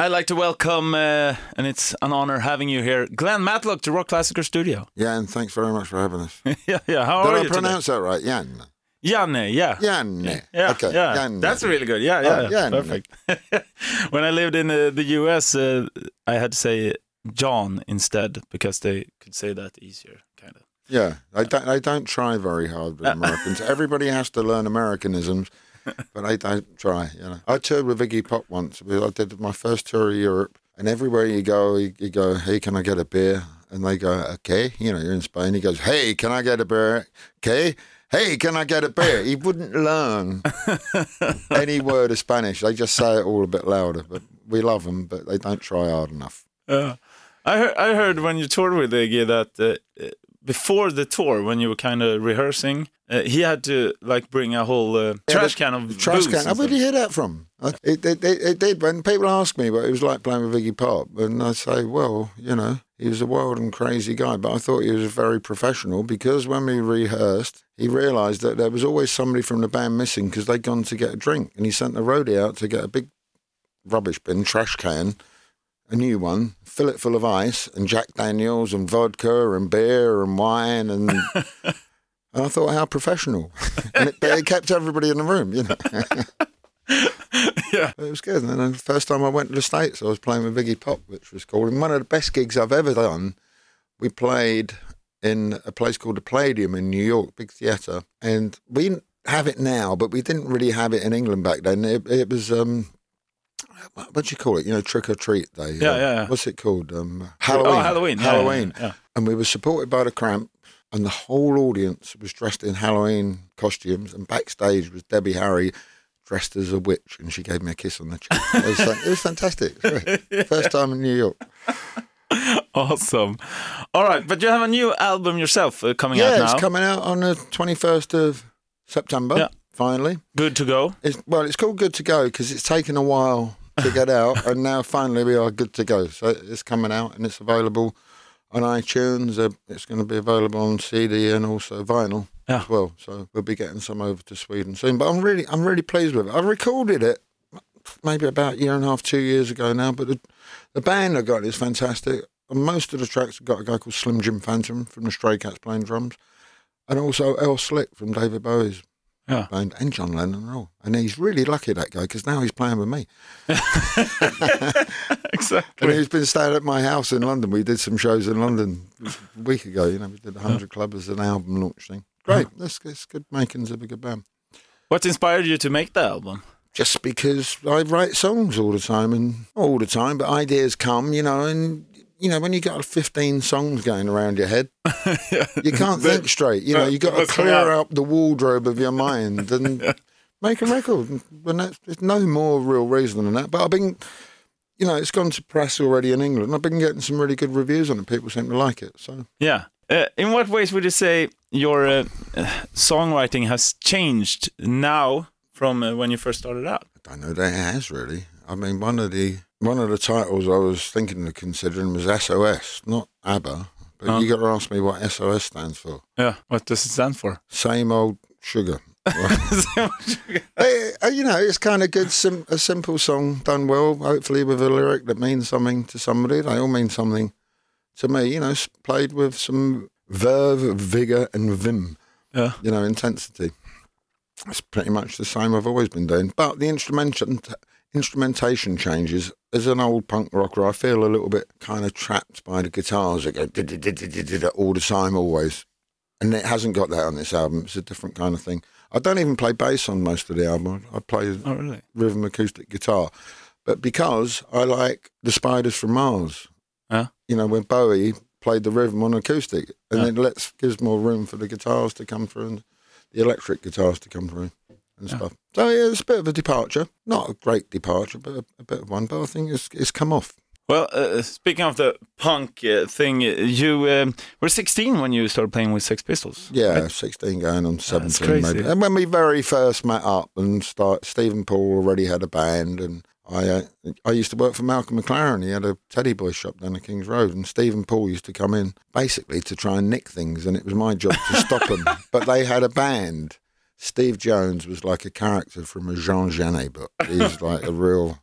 I'd like to welcome, uh, and it's an honor having you here, Glen Matlock to Rock Classicer Studio. Yeah, and thanks very much for having us. yeah, yeah. How Did are I you pronounce that right? Jan. Janne, yeah. Janne. Yeah, Okay. yeah. Janne. That's really good. Yeah, yeah, Oh, Janne. perfect. when I lived in uh, the US, uh, I had to say John instead because they could say that easier, kind of. Yeah, they don't, they don't try very hard with Americans. Everybody has to learn Americanisms, but they don't try. You know, I toured with Iggy Pop once. I did my first tour of Europe, and everywhere you go, you, you go, "Hey, can I get a beer?" And they go, "Okay." You know, you're in Spain. He goes, "Hey, can I get a beer?" Okay. Hey, can I get a beer? He wouldn't learn any word of Spanish. They just say it all a bit louder. But we love them, but they don't try hard enough. Uh, I heard, I heard when you toured with Iggy that uh, before the tour, when you were kind of rehearsing, uh, he had to like bring a whole uh, trash can of Trash can. Where did you hear that from? I- It, it, it, it did. When people ask me what it was like playing with Iggy Pop, and I say, well, you know, he was a wild and crazy guy, but I thought he was very professional because when we rehearsed, he realised that there was always somebody from the band missing because they'd gone to get a drink, and he sent the roadie out to get a big rubbish bin, trash can, a new one, fill it full of ice and Jack Daniels and vodka and beer and wine and. And I thought, how professional. and it, but it kept everybody in the room, you know. yeah. It was good. And then the first time I went to the States, I was playing with Iggy Pop, which was cool. And one of the best gigs I've ever done, we played in a place called the Palladium in New York, big theatre. And we have it now, but we didn't really have it in England back then. It, it was, um, what do you call it? You know, trick or treat day. Yeah, Uh, yeah, yeah. What's it called? Um, Halloween. Oh, Halloween. yeah, yeah, Halloween. Yeah. And we were supported by the Cramp, and the whole audience was dressed in Halloween costumes. And backstage was Debbie Harry dressed as a witch, and she gave me a kiss on the cheek. It was, it was fantastic. It was. First time in New York. Awesome. All right, but you have a new album yourself uh, coming out now. Yeah, it's coming out on the 21st of September, Yeah. finally. Good to go. It's, well, it's called Good to Go because it's taken a while to get out, and now finally we are good to go. So it's coming out and it's available on iTunes. Uh, it's going to be available on CD and also vinyl Yeah. as well. So we'll be getting some over to Sweden soon. But I'm really, I'm really pleased with it. I recorded it maybe about a year and a half, two years ago now. But the, the band I got is fantastic. And most of the tracks I've got a guy called Slim Jim Phantom from the Stray Cats playing drums, and also Earl Slick from David Bowie's Yeah. band and John Lennon and all. And he's really lucky that guy because now he's playing with me. exactly. And he's been staying at my house in London. We did some shows in London a week ago. You know, we did a hundred club as an album launch thing. Great, that's it's good makings of a good band. What inspired you to make the album? Just because I write songs all the time and all the time, but ideas come, you know, and you know when you got 15 songs going around your head, you can't think straight. You know, you got to clear right. up the wardrobe of your mind and make a record. And that's, there's no more real reason than that. But I've been, you know, it's gone to press already in England. I've been getting some really good reviews on it. People seem to like it. So Yeah. Uh, in what ways would you say your uh, songwriting has changed now from uh, when you first started out? I don't know that it has really. I mean, one of the one of the titles I was thinking of considering was SOS, not ABBA. But Oh. you got to ask me what SOS stands for. Yeah. What does it stand for? Same old sugar. Hey, uh, you know, it's kind of good, sim- a simple song done well, hopefully with a lyric that means something to somebody. They all mean something to me, you know, played with some verve, vigour, and vim, yeah. you know, intensity. It's pretty much the same I've always been doing. But the instrumentation, instrumentation changes. As an old punk rocker, I feel a little bit kind of trapped by the guitars that go all the time, always. And it hasn't got that on this album. It's a different kind of thing. I don't even play bass on most of the album. I play Oh, really? rhythm acoustic guitar. But because I like the Spiders from Mars, Yeah. you know, when Bowie played the rhythm on acoustic, and Yeah. it lets gives more room for the guitars to come through and the electric guitars to come through and Yeah. stuff. So yeah, it's a bit of a departure, not a great departure, but a, a bit of one. But I think it's it's come off. Well, uh, speaking of the punk uh, thing, uh, you um, were 16 when you started playing with Sex Pistols. Yeah, right? sixteen going on seventeen crazy. maybe. And when we very first met up and start, Stephen Paul already had a band, and I uh, I used to work for Malcolm McLaren. He had a teddy boy shop down the King's Road, and Stephen Paul used to come in basically to try and nick things, and it was my job to stop them. But they had a band. Steve Jones was like a character from a Jean Genet book. He's like a real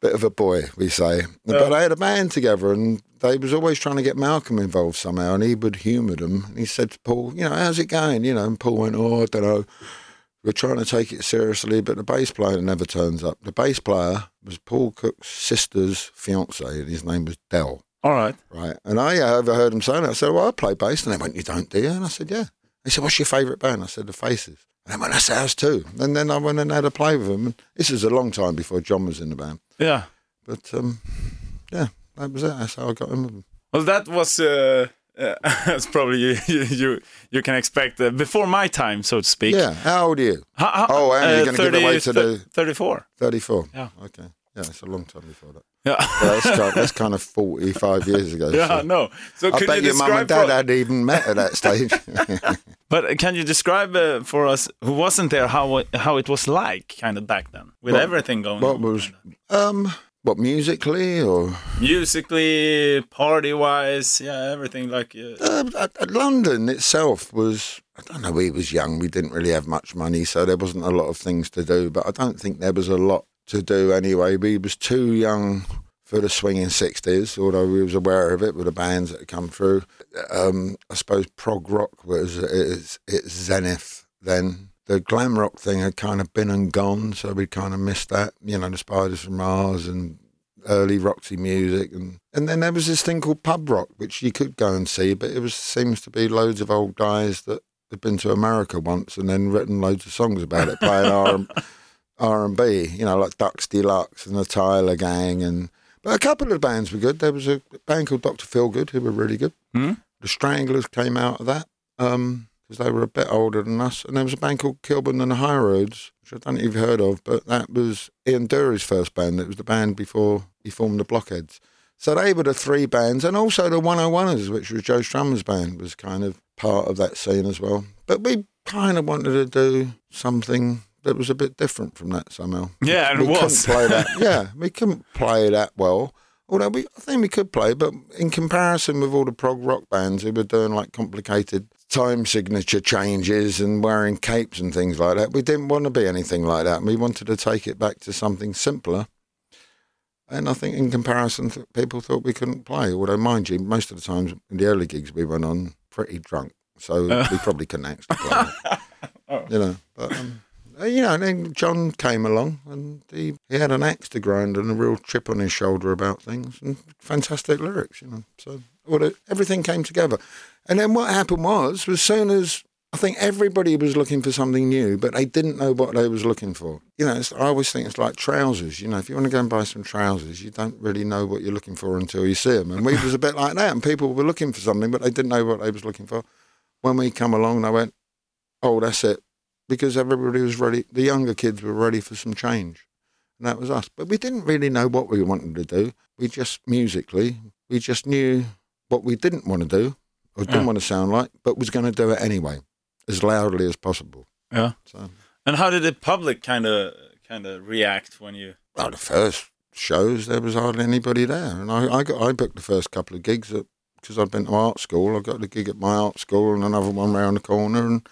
bit of a boy, we say. But I had a band together, and they was always trying to get Malcolm involved somehow, and he would humour them. And he said to Paul, you know, how's it going? You know, and Paul went, oh, I don't know. We're trying to take it seriously, but the bass player never turns up. The bass player was Paul Cook's sister's fiance, and his name was Dell. All right. Right. And I overheard him saying it. I said, Well, I play bass. And they went, You don't, do you? And I said, Yeah. He said, What's your favourite band? I said, The Faces. And they went, That's ours too. And then I went and had a play with them. And this was a long time before John was in the band. Yeah. But um, yeah, that was it. That's how I got in with them. Well, that was uh, uh, that's probably you you you can expect uh, before my time, so to speak. Yeah. How old are you? How- how- Oh, and you're uh, going to give away to the 34. 34. Yeah. Okay. Yeah, it's a long time before that. Yeah. Yeah, that's, kind, that's kind of 45 years ago. yeah, so. no. So I bet you your mum and dad for, hadn't even met at that stage. but can you describe uh, for us who wasn't there how it- how it was like kind of back then with What- everything going what on? was, um, what, musically or? musically, party wise, yeah, everything like uh, Uh, London itself was, I don't know, we was young, we didn't really have much money, so there wasn't a lot of things to do, but I don't think there was a lot to do anyway. We was too young for the swinging 60s, although we was aware of it with the bands that had come through. Um, I suppose prog rock was its, its zenith then. The glam rock thing had kind of been and gone, so we kind of missed that. You know, the Spiders from Mars and early Roxy music, and and then there was this thing called pub rock, which you could go and see, but it was seems to be loads of old guys that had been to America once and then written loads of songs about it, playing R R and B, you know, like Ducks Deluxe and the Tyla Gang, and but a couple of bands were good. There was a band called Doctor Feelgood who were really good. Hmm? The Stranglers came out of that because they were a bit older than us, and there was a band called Kilburn and the High Roads, which I don't know if you've heard of, but that was Ian Dury's first band. It was the band before he formed the Blockheads. So they were the three bands, and also the 101ers, which was Joe Strummer's band, was kind of part of that scene as well. But we kind of wanted to do something that was a bit different from that somehow. Yeah, and we it was. couldn't play that. yeah, we couldn't play that well. Although we, I think we could play, but in comparison with all the prog rock bands who were doing like complicated time signature changes and wearing capes and things like that, we didn't want to be anything like that. We wanted to take it back to something simpler. And I think in comparison, th- people thought we couldn't play. Although, mind you, most of the times in the early gigs we went on pretty drunk, so we probably couldn't actually play. You know, but um, uh, Uh, you know, and then John came along and he, he had an axe to grind and a real chip on his shoulder about things and fantastic lyrics, you know. So the, everything came together. And then what happened was, as soon as I think everybody was looking for something new, but they didn't know what they was looking for. You know, I always think it's like trousers. You know, if you want to go and buy some trousers, you don't really know what you're looking for until you see them. And we was a bit like that, and people were looking for something, but they didn't know what they was looking for. When we come along, they went, "Oh, that's it," because everybody was ready. The younger kids were ready for some change, and that was us. But we didn't really know what we wanted to do. We just musically, we just knew what we didn't want to do or didn't Yeah. want to sound like, but was going to do it anyway, as loudly as possible. Yeah. So, And how did the public kind of kind of react when you? well, the first shows there was hardly anybody there, and I, I got I booked the first couple of gigs because I'd been to art school. I got a gig at my art school and another one round the corner, and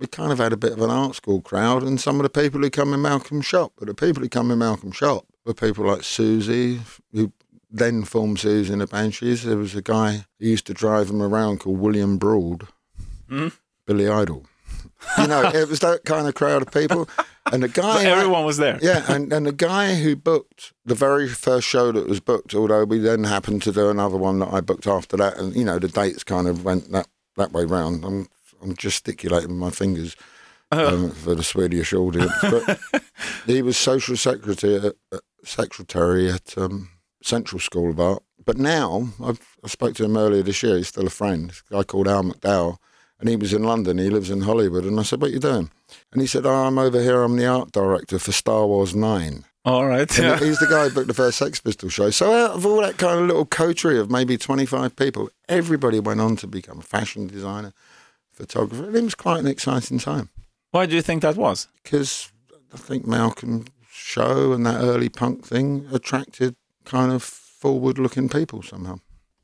we kind of had a bit of an art school crowd. And some of the people who come in Malcolm's shop, but the people who come in Malcolm's shop were people like Siouxsie, who then formed Siouxsie and the Banshees. There was a guy who used to drive them around called William Broad, Hmm? Billy Idol. You know, it was that kind of crowd of people. And the guy, everyone was there. yeah, and, and the guy who booked the very first show that was booked, although we then happened to do another one that I booked after that, and you know the dates kind of went that that way round. I'm I'm gesticulating my fingers um, for the Swedish audience, but he was social secretary at, at- secretary at um, Central School of Art. But now I've, I spoke to him earlier this year. He's still a friend. This guy called Al McDowell, and he was in London. He lives in Hollywood, and I said, "What are you doing?" And he said, oh, "I'm over here. I'm the art director for Star Wars 9. All right. Yeah. he's the guy who booked the first Sex Pistols show. So out of all that kind of little coterie of maybe 25 people, everybody went on to become a fashion designer, photographer. And it was quite an exciting time Why do you think that was? because I think Malcolm's show and that early punk thing attracted kind of forward-looking people somehow.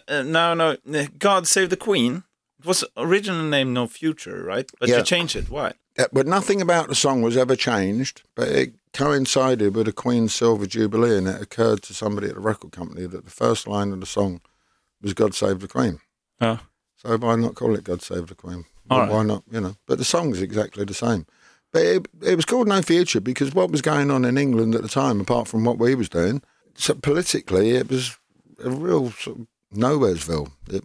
Uh, no, no. uh, God Save the Queen. It was originally named No Future, right? But Yeah. you changed it. Why? Yeah, but nothing about the song was ever changed. But it coincided with a Queen's Silver Jubilee, and it occurred to somebody at the record company that the first line of the song was "God Save the Queen." Yeah. So why not call it "God Save the Queen"? All Why right. not? You know, but the song's exactly the same. But it, it was called No Future because what was going on in England at the time, apart from what we was doing, so politically it was a real sort of nowheresville. It,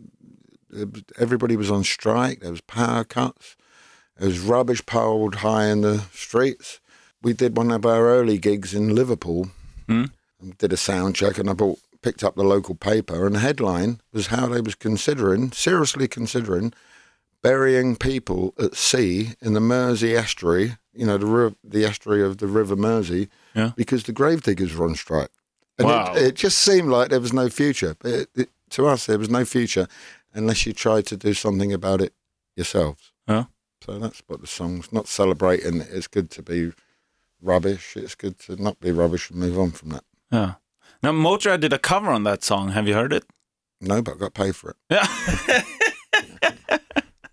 it, everybody was on strike. There was power cuts. There was rubbish piled high in the streets. We did one of our early gigs in Liverpool. Hmm? And Did a sound check, and I bought picked up the local paper, and the headline was how they was considering, seriously considering, burying people at sea in the Mersey estuary. You know, the the estuary of the River Mersey, Yeah. because the gravediggers were on strike. And Wow. it, it just seemed like there was no future. It, it, to us, there was no future unless you tried to do something about it yourselves. Yeah. So that's what the song's not celebrating. It's good to be rubbish. It's good to not be rubbish and move on from that. Yeah. Now, Motorhead did a cover on that song. Have you heard it? No, but I got paid for it. Yeah.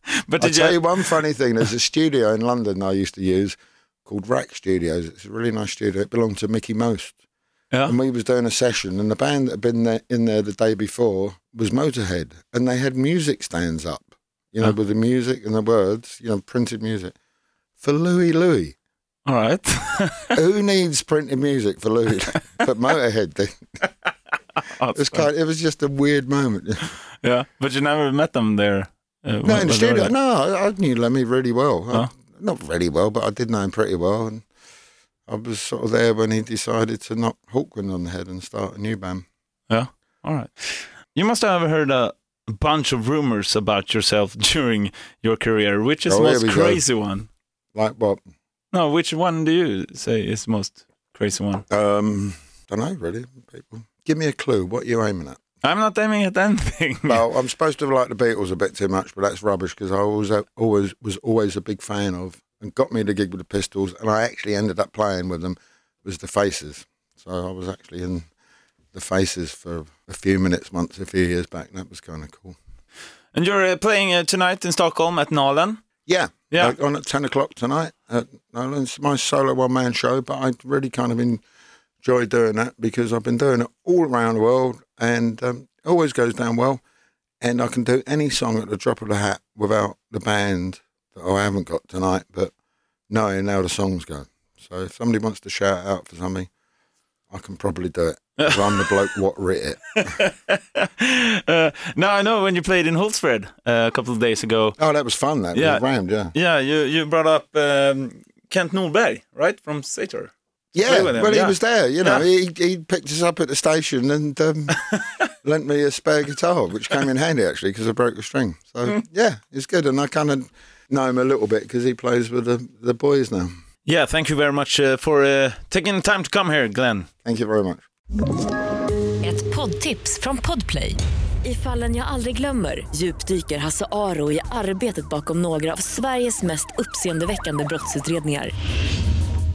but I'll tell you? you one funny thing. There's a studio in London I used to use called RAK Studios. It's a really nice studio. It belonged to Mickey Most. Yeah. And we was doing a session, and the band that had been there, in there the day before was Motorhead, and they had music stands up, you know, Oh. with the music and the words, you know, printed music for Louie Louie. All right. Who needs printed music for Louis? but Motorhead did. Oh, It was kind. It was just a weird moment. yeah. But you never met them there. Uh, No, in the studio. No, I, I knew Lemmy really well. I- Oh. not really well, but I did know him pretty well. And I was sort of there when he decided to knock Hawkwind on the head and start a new band. Yeah. All right. You must have heard a bunch of rumors about yourself during your career. Which is Oh, the most we go. crazy one? Like what? No, which one do you say is the most crazy one? Um, don't know really. People, give me a clue. What are you aiming at? I'm not aiming at anything. Well, I'm supposed to have liked the Beatles a bit too much, but that's rubbish because I always, always was always a big fan of and got me the gig with the Pistols, and I actually ended up playing with them. Was the Faces, so I was actually in the Faces for a few minutes once a few years back. And that was kind of cool. And you're uh, playing uh, tonight in Stockholm at Nalen. Yeah, Yeah. uh, on at ten o'clock tonight. At Nolan's my solo one man show, but I really kind of enjoy doing that because I've been doing it all around the world, and um, it always goes down well. And I can do any song at the drop of the hat without the band that I haven't got tonight, but knowing how the songs go. So if somebody wants to shout out for something, I can probably do it. I'm the bloke what writ it. uh, now I know when you played in Hultsfred uh, a couple of days ago. Oh, that was fun. That Yeah. was round, yeah. Yeah, you you brought up um, Kent Norberg, right from Sator. Yeah, well, yeah. he was there. You know, Yeah. he he picked us up at the station and um, lent me a spare guitar, which came in handy actually because I broke the string. So Hmm. yeah, it's good, and I kind of know him a little bit because he plays with the the boys now. Yeah, thank you very much uh, for uh, taking the time to come here, Glenn. Thank you very much. Ett poddtips från Podplay. I fallen jag aldrig glömmer djupdyker Hasse Aro i arbetet bakom några av Sveriges mest uppseendeväckande brottsutredningar.